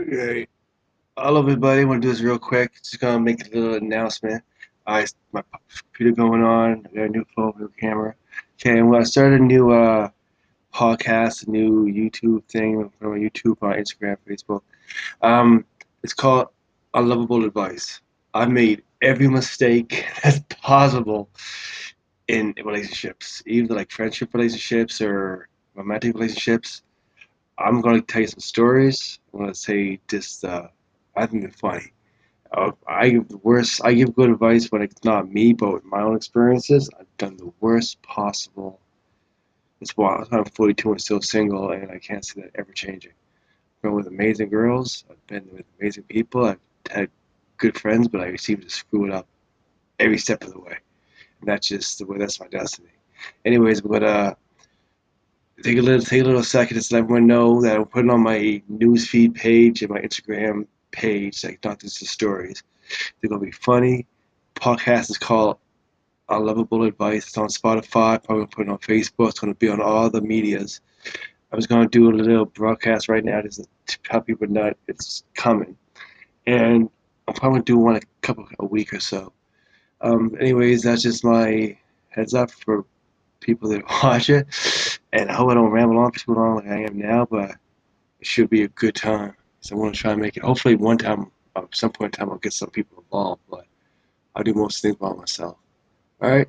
Okay. Hello, everybody. I want to do this real quick. Just gonna make a little announcement. I my computer going on. I got a new phone, new camera. Okay, and when I started a new uh, podcast, a new YouTube thing on YouTube, on Instagram, Facebook. Um, it's called Unlovable Advice. I've made every mistake that's possible in relationships, either like friendship relationships or romantic relationships. I'm going to tell you some stories. I'm going to say just, uh, I think it's funny. Uh, I give the worst, I give good advice when it's not me, but with my own experiences. I've done the worst possible. It's why I'm 42 and still single, and I can't see that ever changing. I've been with amazing girls, I've been with amazing people, I've had good friends, but I seem to screw it up every step of the way. And that's just the way, that's my destiny. Anyways, but, uh, take a little take a little second to let everyone know that I'm putting on my newsfeed page and my Instagram page, like not just the stories. They're gonna be funny. Podcast is called Unlovable Advice. It's on Spotify. Probably put it on Facebook. It's gonna be on all the medias. I was gonna do a little broadcast right now just to tell people that it's coming, and I'm probably gonna do one a couple a week or so. Um, anyways, that's just my heads up for people that watch it. And I hope I don't ramble on for too long like I am now, but it should be a good time. So I want to try and make it. Hopefully, one time, at some point in time, I'll get some people involved, but I'll do most things by myself. All right.